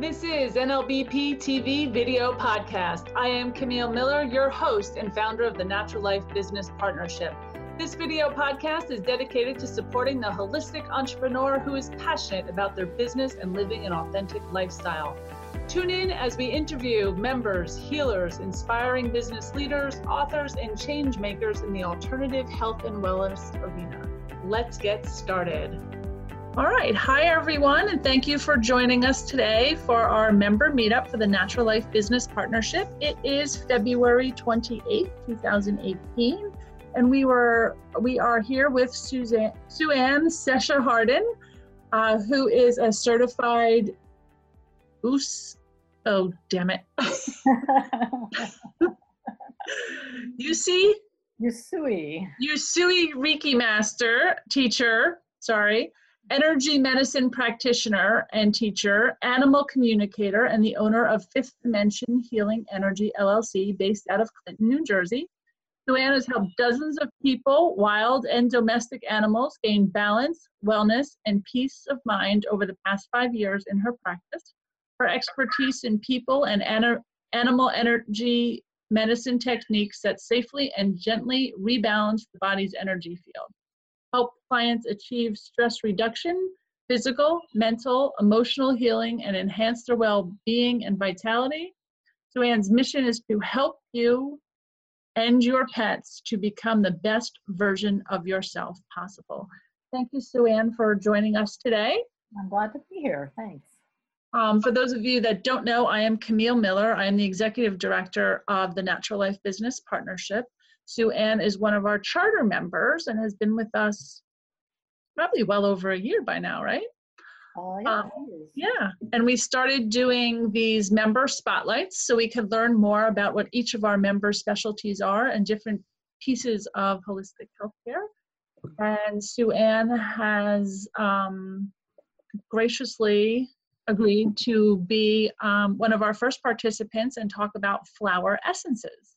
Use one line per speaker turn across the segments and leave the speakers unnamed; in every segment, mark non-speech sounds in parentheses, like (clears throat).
This is NLBP TV Video Podcast. I am Camille Miller, your host and founder of the Natural Life Business Partnership. This video podcast is dedicated to supporting the holistic entrepreneur who is passionate about their business and living an authentic lifestyle. Tune in as we interview members, healers, inspiring business leaders, authors, and change makers in the alternative health and wellness arena. Let's get started. All right. Hi, everyone, and thank you for joining us today for our member meetup for the Natural Life Business Partnership. It is February 28th, 2018, and we were we are here with Suzanne Sue-Ann Sesha Harden, uh, who is a certified Oos. Oh, damn it. UC?
Usui.
Usui Reiki Master, teacher, sorry, energy medicine practitioner and teacher, animal communicator, and the owner of Fifth Dimension Healing Energy LLC, based out of Clinton, New Jersey. Sue-Ann has helped dozens of people, wild and domestic animals, gain balance, wellness, and peace of mind over the past five years in her practice. Her expertise in people and animal energy medicine techniques that safely and gently rebalance the body's energy field help clients achieve stress reduction, physical, mental, emotional healing, and enhance their well being and vitality. Sue-Ann's mission is to help you and your pets to become the best version of yourself possible. Thank you, Sue-Ann, for joining us today.
I'm glad to be here. Thanks.
Um, for those of you that don't know, I am Camille Miller. I am the executive director of the Natural Life Business Partnership. Sue-Ann is one of our charter members and has been with us probably well over a year by now, right?
Oh, yeah. Um,
yeah. And we started doing these member spotlights so we could learn more about what each of our member specialties are and different pieces of holistic healthcare. And Sue-Ann has um, graciously agreed to be um, one of our first participants and talk about flower essences.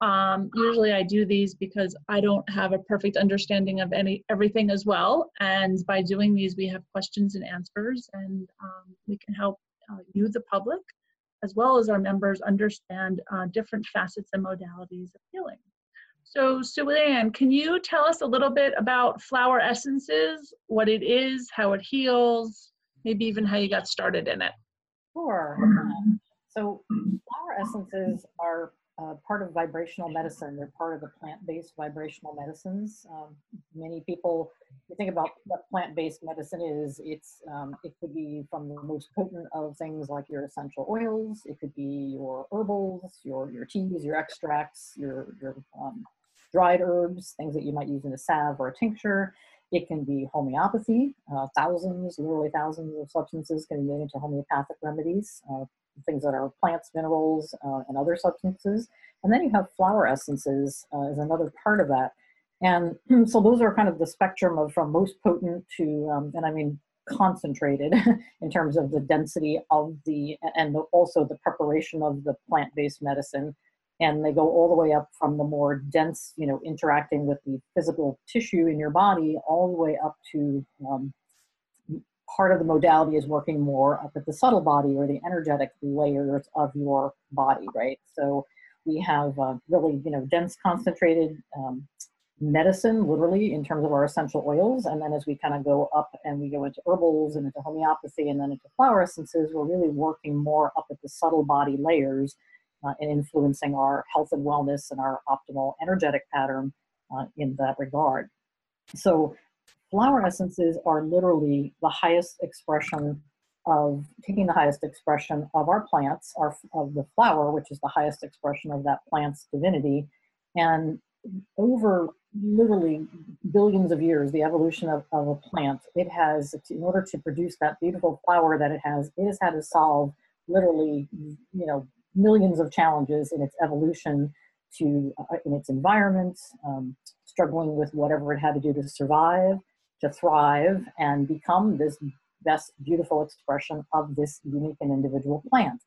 Um, usually I do these because I don't have a perfect understanding of any everything as well. And by doing these, we have questions and answers, and um, we can help uh, you, the public, as well as our members, understand uh, different facets and modalities of healing. So, Sue-Ann, can you tell us a little bit about flower essences, what it is, how it heals, maybe even how you got started in it?
Sure. (clears throat) so, flower essences are uh, part of vibrational medicine. They're part of the plant-based vibrational medicines. Um, many people, you think about what plant-based medicine is, it's um, it could be from the most potent of things like your essential oils. It could be your herbals, your your teas, your extracts, your your um, dried herbs, things that you might use in a salve or a tincture. It can be homeopathy. Uh, thousands, literally thousands of substances can be made into homeopathic remedies. Uh, things that are plants, minerals, uh, and other substances. And then you have flower essences uh, as another part of that. And (clears throat) so those are kind of the spectrum of from most potent to, um, and I mean concentrated (laughs) in terms of the density of the, and the, also the preparation of the plant-based medicine. And they go all the way up from the more dense, you know, interacting with the physical tissue in your body, all the way up to um, part of the modality is working more up at the subtle body or the energetic layers of your body, right? So we have uh, really, you know, dense concentrated um, medicine, literally, in terms of our essential oils. And then as we kind of go up and we go into herbals and into homeopathy and then into flower essences, we're really working more up at the subtle body layers uh, and influencing our health and wellness and our optimal energetic pattern uh, in that regard. So flower essences are literally the highest expression of taking the highest expression of our plants, our, of the flower, which is the highest expression of that plant's divinity, and over literally billions of years, the evolution of, of a plant, it has, in order to produce that beautiful flower that it has, it has had to solve literally, you know, millions of challenges in its evolution to, uh, in its environment, um, struggling with whatever it had to do to survive, to thrive and become this best beautiful expression of this unique and individual plant.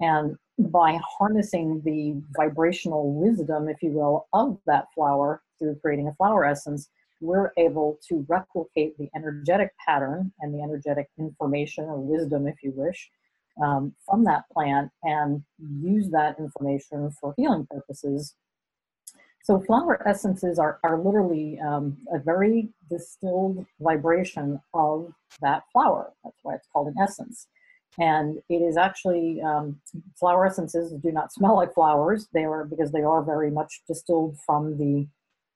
And by harnessing the vibrational wisdom, if you will, of that flower through creating a flower essence, we're able to replicate the energetic pattern and the energetic information or wisdom, if you wish, um, from that plant and use that information for healing purposes. So flower essences are, are literally um, a very distilled vibration of that flower. That's why it's called an essence. And it is actually, um, flower essences do not smell like flowers. They are, because they are very much distilled from the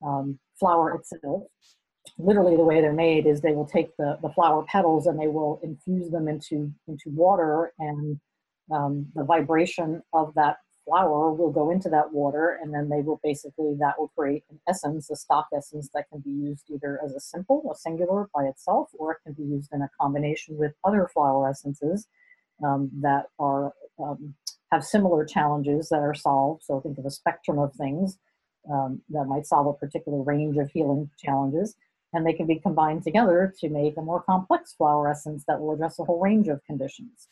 um, flower itself literally the way they're made is they will take the, the flower petals and they will infuse them into, into water and um, the vibration of that flower will go into that water and then they will basically, that will create an essence, a stock essence that can be used either as a simple, a singular by itself, or it can be used in a combination with other flower essences um, that are, um, have similar challenges that are solved. So think of a spectrum of things um, that might solve a particular range of healing challenges and they can be combined together to make a more complex flower essence that will address a whole range of conditions.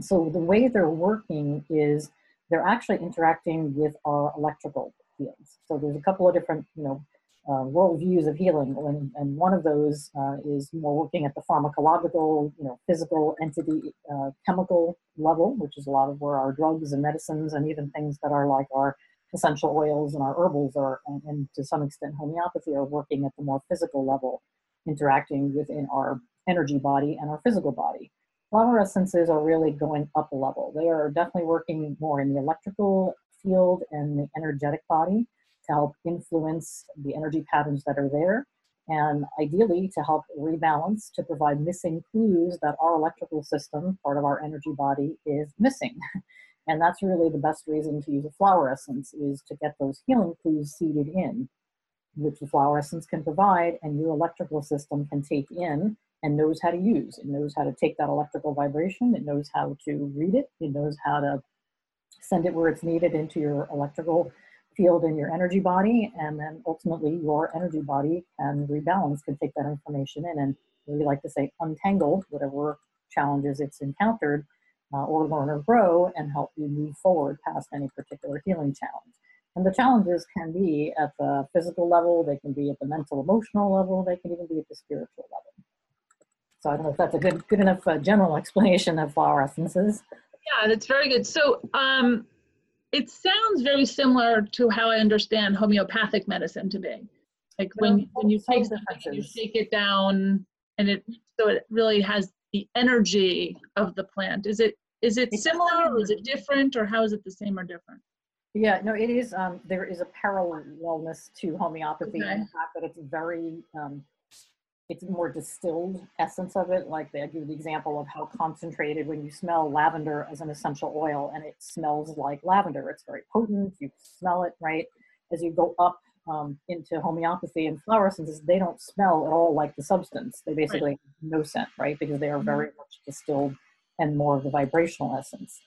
So the way they're working is they're actually interacting with our electrical fields. So there's a couple of different, you know, uh, worldviews of healing, and, and one of those uh, is more working at the pharmacological, you know, physical entity, uh, chemical level, which is a lot of where our drugs and medicines and even things that are like our essential oils and our herbals are, and, and to some extent homeopathy are working at the more physical level, interacting within our energy body and our physical body. Flower essences are really going up a level. They are definitely working more in the electrical field and the energetic body to help influence the energy patterns that are there and ideally to help rebalance to provide missing clues that our electrical system part of our energy body is missing (laughs) And that's really the best reason to use a flower essence is to get those healing clues seeded in, which the flower essence can provide and your electrical system can take in and knows how to use. It knows how to take that electrical vibration. It knows how to read it. It knows how to send it where it's needed into your electrical field in your energy body. And then ultimately your energy body can rebalance, can take that information in and we like to say untangle whatever challenges it's encountered uh, or learn or grow and help you move forward past any particular healing challenge. And the challenges can be at the physical level, they can be at the mental emotional level, they can even be at the spiritual level. So I don't know if that's a good, good enough uh, general explanation of flower essences.
Yeah, that's very good. So um, it sounds very similar to how I understand homeopathic medicine to be. Like when, when you take something, you shake it down and it, so it really has the energy of the plant. Is it is it similar or is it different or how is it the same or different?
Yeah, no, it is. Um, there is a parallelness to homeopathy okay. in the fact that it's very, um, it's more distilled essence of it. Like they give the example of how concentrated when you smell lavender as an essential oil and it smells like lavender. It's very potent. You smell it, right? As you go up um, into homeopathy and flower essences, they don't smell at all like the substance. They basically right. no scent, right? Because they are mm-hmm. very much distilled and more of the vibrational essence.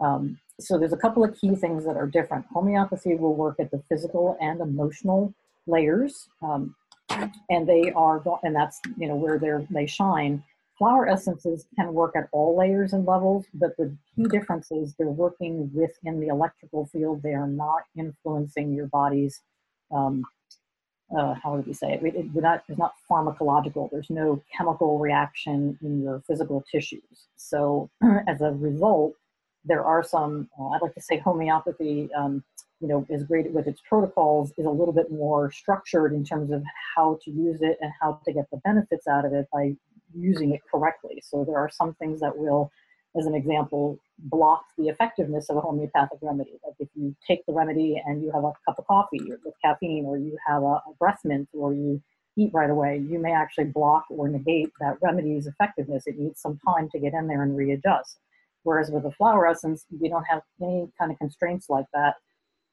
Um, so there's a couple of key things that are different. Homeopathy will work at the physical and emotional layers, um, and they are, and that's you know where they they shine. Flower essences can work at all layers and levels, but the key difference is they're working within the electrical field. They are not influencing your body's um, uh, how would we say it? It, it not, it's not pharmacological. There's no chemical reaction in your physical tissues. So (clears throat) as a result, there are some, uh, I'd like to say homeopathy, um, you know, is great with its protocols, is a little bit more structured in terms of how to use it and how to get the benefits out of it by using it correctly. So there are some things that will as an example, block the effectiveness of a homeopathic remedy. Like if you take the remedy and you have a cup of coffee with caffeine, or you have a, a breath mint, or you eat right away, you may actually block or negate that remedy's effectiveness. It needs some time to get in there and readjust. Whereas with a flower essence, we don't have any kind of constraints like that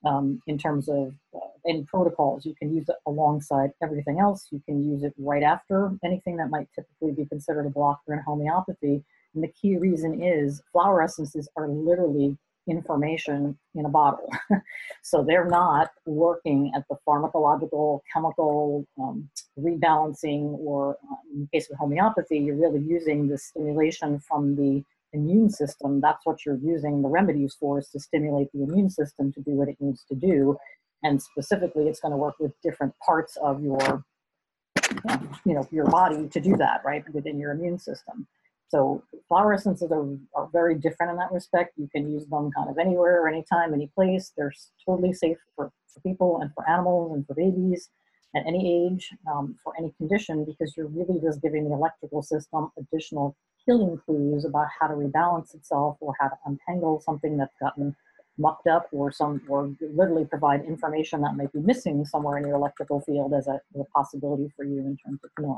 um, in terms of uh, any protocols. You can use it alongside everything else. You can use it right after anything that might typically be considered a blocker in homeopathy and the key reason is flower essences are literally information in a bottle. (laughs) so they're not working at the pharmacological, chemical um, rebalancing, or uh, in case of homeopathy, you're really using the stimulation from the immune system. That's what you're using the remedies for, is to stimulate the immune system to do what it needs to do. And specifically, it's going to work with different parts of your, you know, your body to do that, right, within your immune system. So flower essences are, are very different in that respect. You can use them kind of anywhere, anytime, any place. They're totally safe for, for people and for animals and for babies at any age, um, for any condition, because you're really just giving the electrical system additional clues about how to rebalance itself or how to untangle something that's gotten mucked up or some or literally provide information that might be missing somewhere in your electrical field as a, as a possibility for you in terms of healing.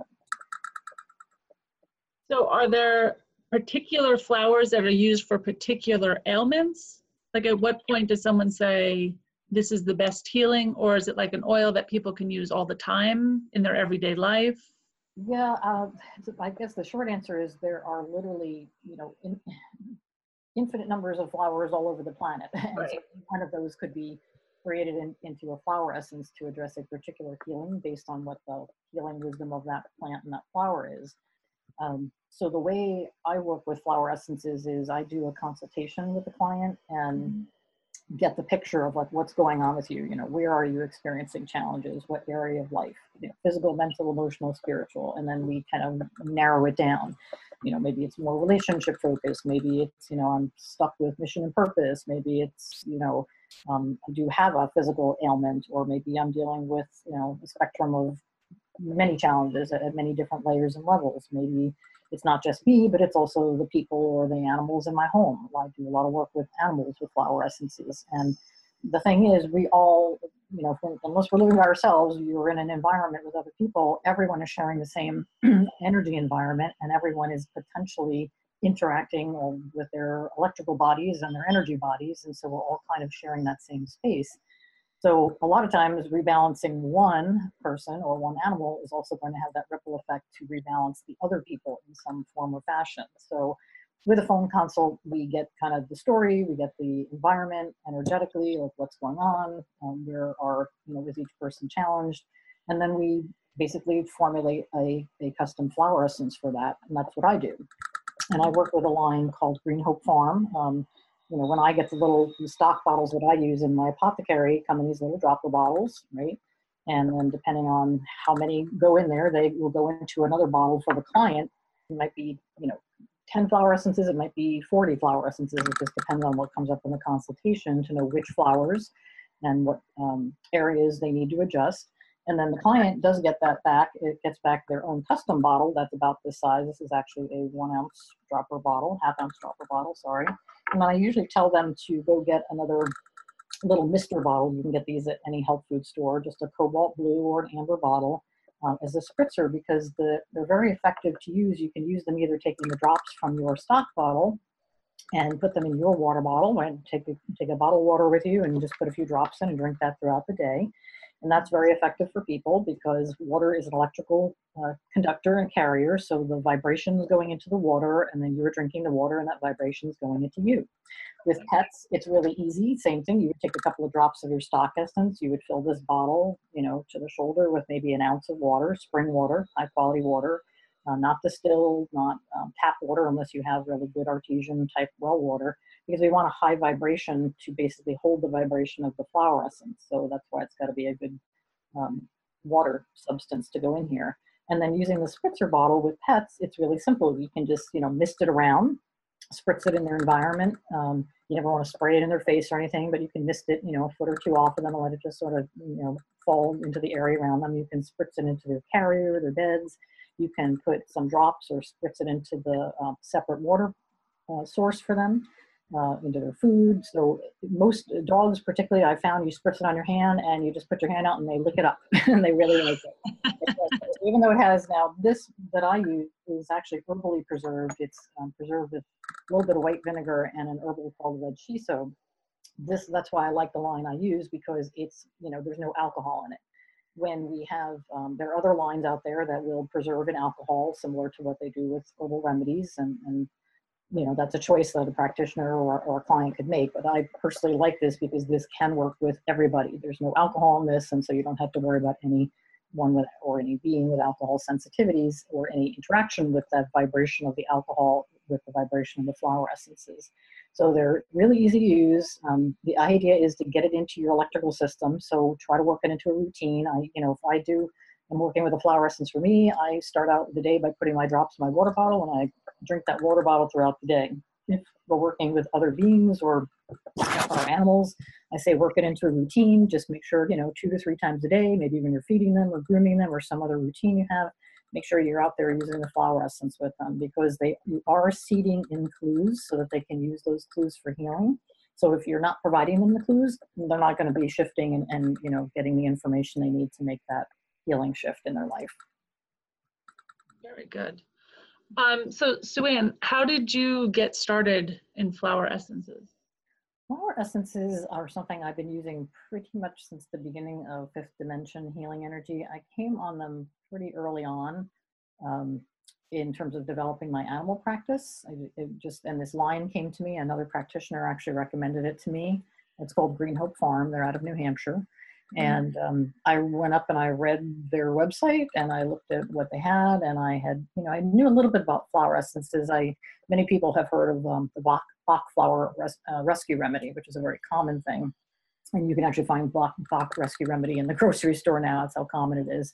So are there particular flowers that are used for particular ailments? Like at what point does someone say, this is the best healing, or is it like an oil that people can use all the time in their everyday life?
Yeah, uh, I guess the short answer is there are literally, you know, in, (laughs) infinite numbers of flowers all over the planet. (laughs) And
right.
so one of those could be created in, into a flower essence to address a particular healing based on what the healing wisdom of that plant and that flower is. Um, so the way I work with flower essences is I do a consultation with the client and mm-hmm. Get the picture of like what's going on with you. You know, where are you experiencing challenges? What area of life? You know, physical, mental, emotional, spiritual, and then we kind of narrow it down. You know, maybe it's more relationship focused. Maybe it's you know I'm stuck with mission and purpose. Maybe it's you know um, I do have a physical ailment, or maybe I'm dealing with you know a spectrum of many challenges at, many different layers and levels. Maybe it's not just me, but it's also the people or the animals in my home. I do a lot of work with animals with flower essences. And the thing is, we all, you know, unless we're living by ourselves, you're in an environment with other people, everyone is sharing the same (clears throat) energy environment and everyone is potentially interacting with their electrical bodies and their energy bodies. And so we're all kind of sharing that same space. So a lot of times rebalancing one person or one animal is also going to have that ripple effect to rebalance the other people in some form or fashion. So with a phone consult, we get kind of the story, we get the environment energetically, like what's going on, um, where are, you know, is each person challenged, and then we basically formulate a, a custom flower essence for that, and that's what I do. And I work with a line called Green Hope Farm. Um, you know, when I get the little stock bottles that I use in my apothecary come in these little dropper bottles, right? And then depending on how many go in there, they will go into another bottle for the client. It might be, you know, 10 flower essences, it might be 40 flower essences. It just depends on what comes up in the consultation to know which flowers and what um, areas they need to adjust. And then the client does get that back. It gets back their own custom bottle that's about this size. This is actually a one ounce dropper bottle, half ounce dropper bottle, sorry. And then I usually tell them to go get another little mister bottle. You can get these at any health food store, just a cobalt blue or an amber bottle um, as a spritzer because the, they're very effective to use. You can use them either taking the drops from your stock bottle and put them in your water bottle and take a, take a bottle of water with you and just put a few drops in and drink that throughout the day. And that's very effective for people because water is an electrical uh, conductor and carrier. So the vibration is going into the water, and then you're drinking the water, and that vibration is going into you. With pets, it's really easy. Same thing. You would take a couple of drops of your stock essence. You would fill this bottle, you know, to the shoulder with maybe an ounce of water, spring water, high quality water, uh, not distilled, not um, tap water, unless you have really good artesian type well water because we want a high vibration to basically hold the vibration of the flower essence. So that's why it's got to be a good um, water substance to go in here. And then using the spritzer bottle with pets, it's really simple. You can just, you know, mist it around, spritz it in their environment. Um, you never want to spray it in their face or anything, but you can mist it, you know, a foot or two off of them and let it just sort of, you know, fall into the area around them. You can spritz it into their carrier, their beds. You can put some drops or spritz it into the uh, separate water uh, source for them uh, into their food. So most dogs, particularly, I found you spritz it on your hand and you just put your hand out and they lick it up (laughs) and they really like it. (laughs) Even though it has now this that I use is actually herbally preserved. It's um, preserved with a little bit of white vinegar and an herbal called red shiso. This that's why I like the line I use because it's you know there's no alcohol in it. When we have um, there are other lines out there that will preserve in alcohol, similar to what they do with herbal remedies and, and you know that's a choice that a practitioner or, or a client could make but i personally like this because this can work with everybody. There's no alcohol in this and so you don't have to worry about any one with or any being with alcohol sensitivities or any interaction with that vibration of the alcohol with the vibration of the flower essences. So they're really easy to use. Um, the idea is to get it into your electrical system so try to work it into a routine. I you know if i do I'm working with a flower essence for me, I start out the day by putting my drops in my water bottle and I drink that water bottle throughout the day. If we're working with other beings or, animals, I say work it into a routine. Just make sure, you know, two to three times a day, maybe when you're feeding them or grooming them or some other routine you have, make sure you're out there using the flower essence with them because they you are seeding in clues so that they can use those clues for healing. So if you're not providing them the clues, they're not going to be shifting and, and you know getting the information they need to make that healing shift in their life.
Very good. Um, so Sue-Ann, how did you get started in flower essences?
Flower essences are something I've been using pretty much since the beginning of Fifth Dimension Healing Energy. I came on them pretty early on um, in terms of developing my animal practice. I, just and this line came to me. Another practitioner actually recommended it to me. It's called Green Hope Farm. They're out of New Hampshire. Mm-hmm. And um, I went up and I read their website and I looked at what they had and I had, you know, I knew a little bit about flower essences. I many people have heard of um, the Bach, Bach flower res, uh, rescue remedy, which is a very common thing. And you can actually find Bach, Bach rescue remedy in the (laughs) grocery store now. That's how common it is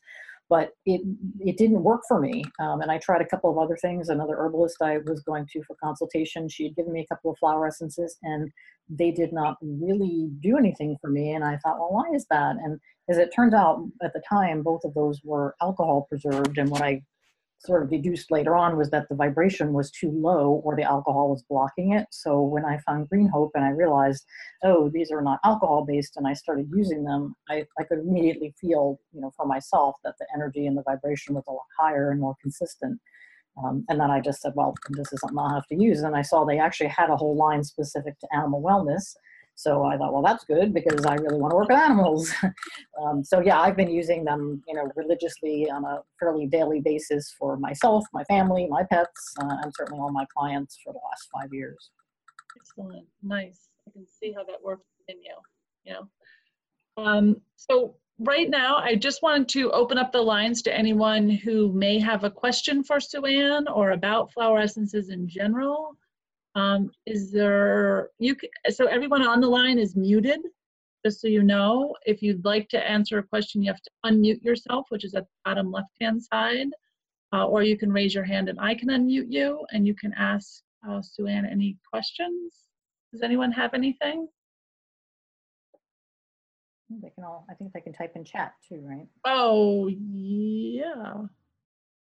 but it it didn't work for me. Um, and I tried a couple of other things. Another herbalist I was going to for consultation, she had given me a couple of flower essences, and they did not really do anything for me. And I thought, well, why is that? And as it turns out, at the time, both of those were alcohol preserved. And what I sort of deduced later on was that the vibration was too low or the alcohol was blocking it. So when I found Green Hope and I realized, oh, these are not alcohol based, and I started using them, I, I could immediately feel, you know, for myself that the energy and the vibration was a lot higher and more consistent. Um, and then I just said, well, this is something I'll have to use. And I saw they actually had a whole line specific to animal wellness. So I thought, well, that's good because I really want to work with animals. (laughs) um, so yeah, I've been using them, you know, religiously on a fairly daily basis for myself, my family, my pets, uh, and certainly all my clients for the last five years.
Excellent, nice. I can see how that works in you. Know, um, so right now, I just wanted to open up the lines to anyone who may have a question for Sue-Ann or about flower essences in general. Um, is there, you, so everyone on the line is muted, just so you know. If you'd like to answer a question, you have to unmute yourself, which is at the bottom left-hand side, uh, or you can raise your hand and I can unmute you and you can ask uh, Sue-Ann any questions. Does anyone have anything?
They can all, I think they can type in chat too, right?
Oh, yeah.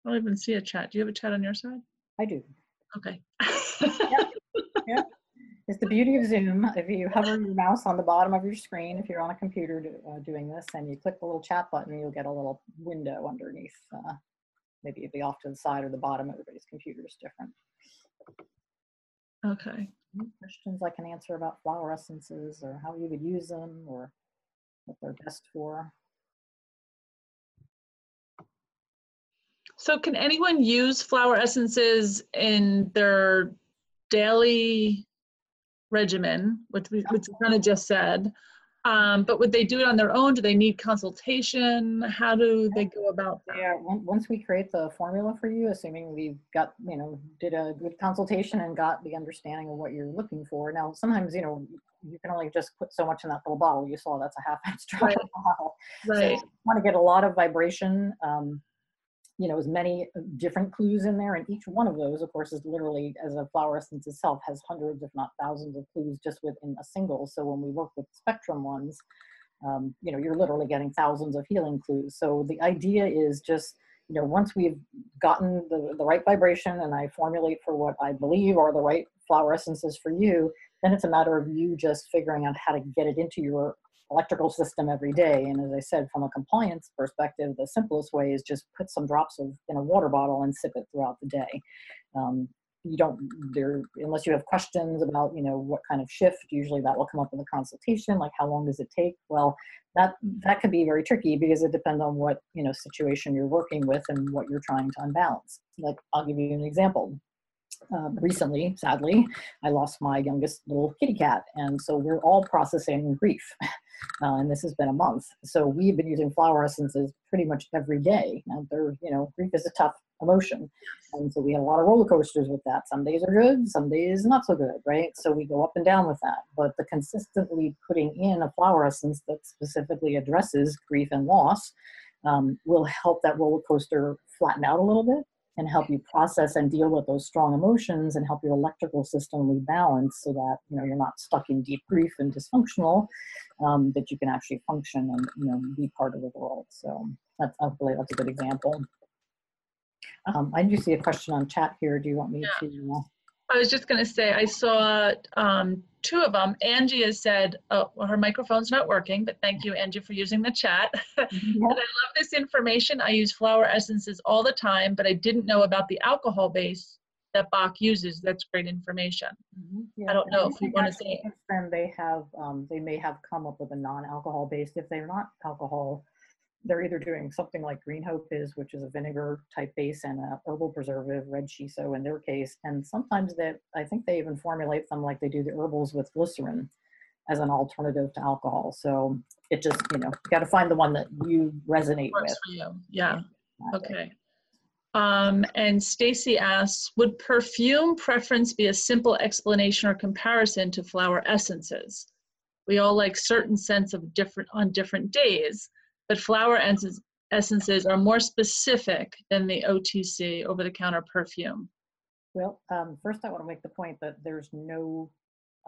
I don't even see a chat. Do you have a chat on your side?
I do.
Okay.
yeah. It's the beauty of Zoom. If you hover your mouse on the bottom of your screen, if you're on a computer do, uh, doing this, and you click the little chat button, you'll get a little window underneath. Uh, maybe it'd be off to the side or the bottom. Everybody's computer is different.
Okay.
Any questions I can answer about flower essences or how you would use them or what they're best for?
So can anyone use flower essences in their daily regimen, which we, which we kind of just said. Um, but would they do it on their own? Do they need consultation? How do they go about that?
Yeah, once we create the formula for you, assuming we've got, you know, did a good consultation and got the understanding of what you're looking for. Now, sometimes, you know, you can only just put so much in that little bottle. You saw that's a half (laughs) ounce drop
right.
bottle.
Right.
So you want to get a lot of vibration. Um, you know, as many uh, different clues in there. And each one of those, of course, is literally, as a flower essence itself, has hundreds, if not thousands of clues just within a single. So when we work with spectrum ones, um, you know, you're literally getting thousands of healing clues. So the idea is just, you know, once we've gotten the, the right vibration and I formulate for what I believe are the right flower essences for you, then it's a matter of you just figuring out how to get it into your electrical system every day. And as I said, from a compliance perspective, the simplest way is just put some drops of in a water bottle and sip it throughout the day. Um, you don't there unless you have questions about you know what kind of shift usually that will come up in the consultation like how long does it take well that that can be very tricky because it depends on what you know situation you're working with and what you're trying to unbalance like i'll give you an example um, recently, sadly, I lost my youngest little kitty cat. And so we're all processing grief. (laughs) Uh, and this has been a month. So we've been using flower essences pretty much every day. Now, they're, you know, grief is a tough emotion. And so we had a lot of roller coasters with that. Some days are good, some days not so good, right? So we go up and down with that. But the consistently putting in a flower essence that specifically addresses grief and loss um, will help that roller coaster flatten out a little bit and help you process and deal with those strong emotions and help your electrical system rebalance so that you know you're not stuck in deep grief and dysfunctional um, that you can actually function and you know be part of the world. So that's hopefully that's a good example. Um, i do see a question on chat here. Do you want me yeah. to uh,
I was just going to say, I saw um, two of them. Angie has said, oh, well, her microphone's not working, but thank you, Angie, for using the chat. Mm-hmm. and I love this information. I use flower essences all the time, but I didn't know about the alcohol base that Bach uses. That's great information. Mm-hmm. Yeah. I don't know if you want to say.
Then they have, um, they may have come up with a non-alcohol based. If they're not alcohol they're either doing something like Green Hope is, which is a vinegar type base and a herbal preservative, red shiso in their case. And sometimes that I think they even formulate them like they do the herbals with glycerin as an alternative to alcohol. So it just, you know, you got to find the one that you resonate with.
You. Yeah. Okay. Um, and Stacy asks, would perfume preference be a simple explanation or comparison to flower essences? We all like certain scents of different on different days but flower essences are more specific than the OTC over the counter perfume.
Well, um, first I want to make the point that there's no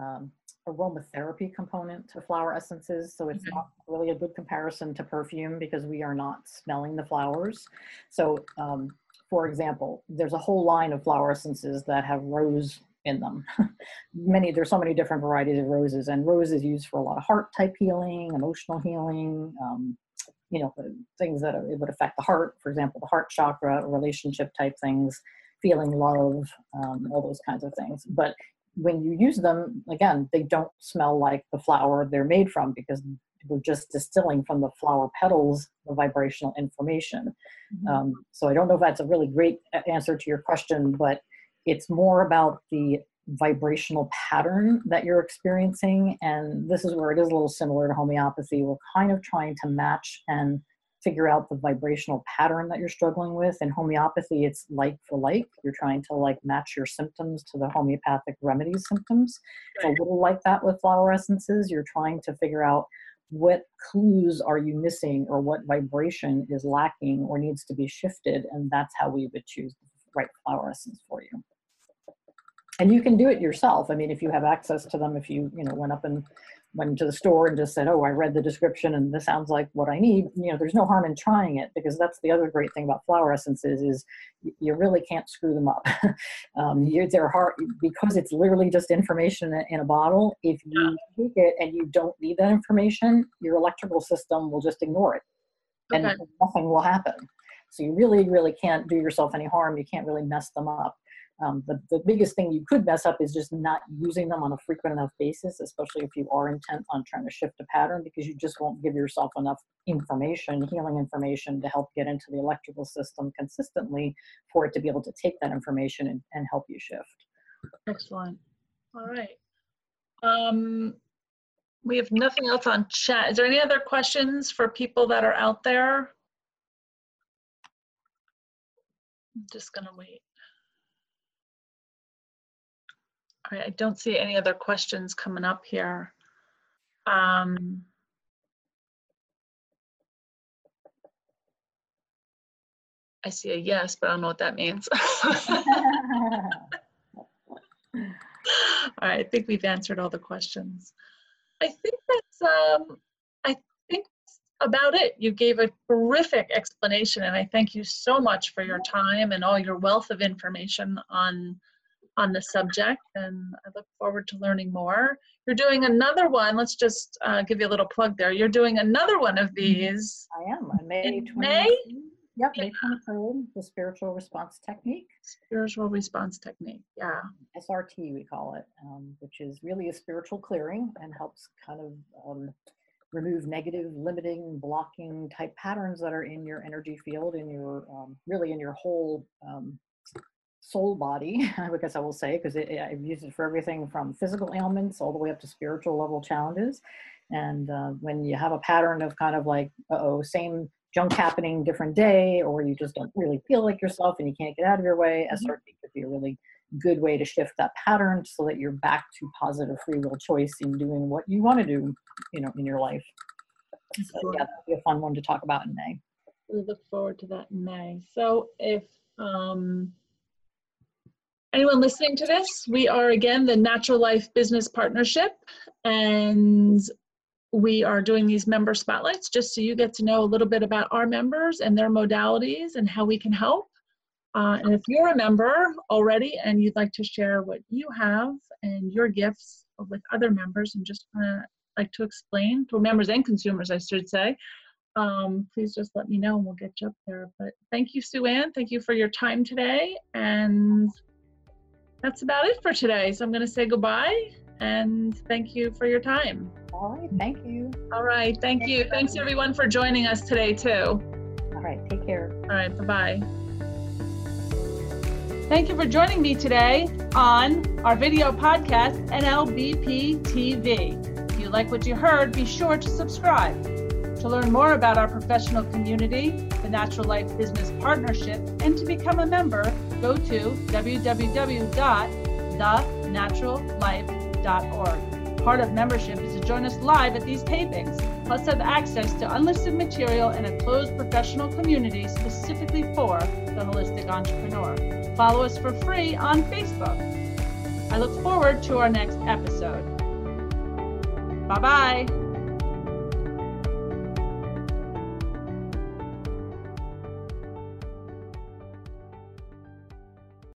um, aromatherapy component to flower essences, so it's okay. not really a good comparison to perfume because we are not smelling the flowers. So, um, for example, there's a whole line of flower essences that have rose in them. (laughs) many, there's so many different varieties of roses, and rose is used for a lot of heart type healing, emotional healing, um, you know, things that are, it would affect the heart, for example, the heart chakra, relationship type things, feeling love, um, all those kinds of things. But when you use them, again, they don't smell like the flower they're made from because we're just distilling from the flower petals the vibrational information. Mm-hmm. Um, so I don't know if that's a really great answer to your question, but it's more about the vibrational pattern that you're experiencing. And this is where it is a little similar to homeopathy. We're kind of trying to match and figure out the vibrational pattern that you're struggling with. In homeopathy, it's like for like. You're trying to like match your symptoms to the homeopathic remedy symptoms. It's a little like that with flower essences. You're trying to figure out what clues are you missing or what vibration is lacking or needs to be shifted. And that's how we would choose the right flower essence for you and you can do it yourself. I mean, if you have access to them, if you, you know, went up and went to the store and just said, oh, I read the description and this sounds like what I need, you know, there's no harm in trying it because that's the other great thing about flower essences is you really can't screw them up. (laughs) um, they're hard because it's literally just information in a bottle. If you take it and you don't need that information, your electrical system will just ignore it and nothing will happen. So you really, really can't do yourself any harm. You can't really mess them up. Um, the, the biggest thing you could mess up is just not using them on a frequent enough basis, especially if you are intent on trying to shift a pattern, because you just won't give yourself enough information, healing information to help get into the electrical system consistently for it to be able to take that information and, and help you shift.
Excellent. All right. Um, we have nothing else on chat. Is there any other questions for people that are out there? I'm just gonna wait. All right, I don't see any other questions coming up here. Um, I see a yes, but I don't know what that means. (laughs) all right, I think we've answered all the questions. I think that's, um, I think about it. You gave a terrific explanation, and I thank you so much for your time and all your wealth of information on on the subject, and I look forward to learning more. You're doing another one. Let's just uh, give you a little plug there. You're doing another one of mm-hmm. these.
I am. On May 20, May? Yep, May 23rd, the spiritual response technique.
Spiritual response technique, yeah.
SRT, we call it, um, which is really a spiritual clearing and helps kind of um, remove negative, limiting, blocking type patterns that are in your energy field, in your um, really in your whole um, soul body, (laughs) I guess I will say, because I've used it for everything from physical ailments all the way up to spiritual level challenges. And uh, when you have a pattern of kind of like, oh, same junk happening different day, or you just don't really feel like yourself and you can't get out of your way, mm-hmm. SRT could be a really good way to shift that pattern so that you're back to positive free will choice in doing what you want to do, you know, in your life. So yeah, that'd be a fun one to talk about in May.
We look forward to that in May. So if um, anyone listening to this, we are again the Natural Life Business Partnership, and we are doing these member spotlights just so you get to know a little bit about our members and their modalities and how we can help. Uh, and if you're a member already and you'd like to share what you have and your gifts with other members and just kind of like to explain to members and consumers, I should say, um, please just let me know and we'll get you up there. But thank you, Sue Ann. Thank you for your time today. And that's about it for today. So I'm going to say goodbye and thank you for your time.
All right. Thank you.
All right. Thank you. Thanks everyone for joining us today too.
All right. Take care.
All right. Bye bye. Thank you for joining me today on our video podcast, NLBP TV. If you like what you heard, be sure to subscribe. To learn more about our professional community, the Natural Life Business Partnership, and to become a member, go to www.thenaturallife.org. Part of membership is to join us live at these tapings, plus have access to unlisted material and a closed professional community specifically for the holistic entrepreneur. Follow us for free on Facebook. I look forward to our next episode. Bye bye.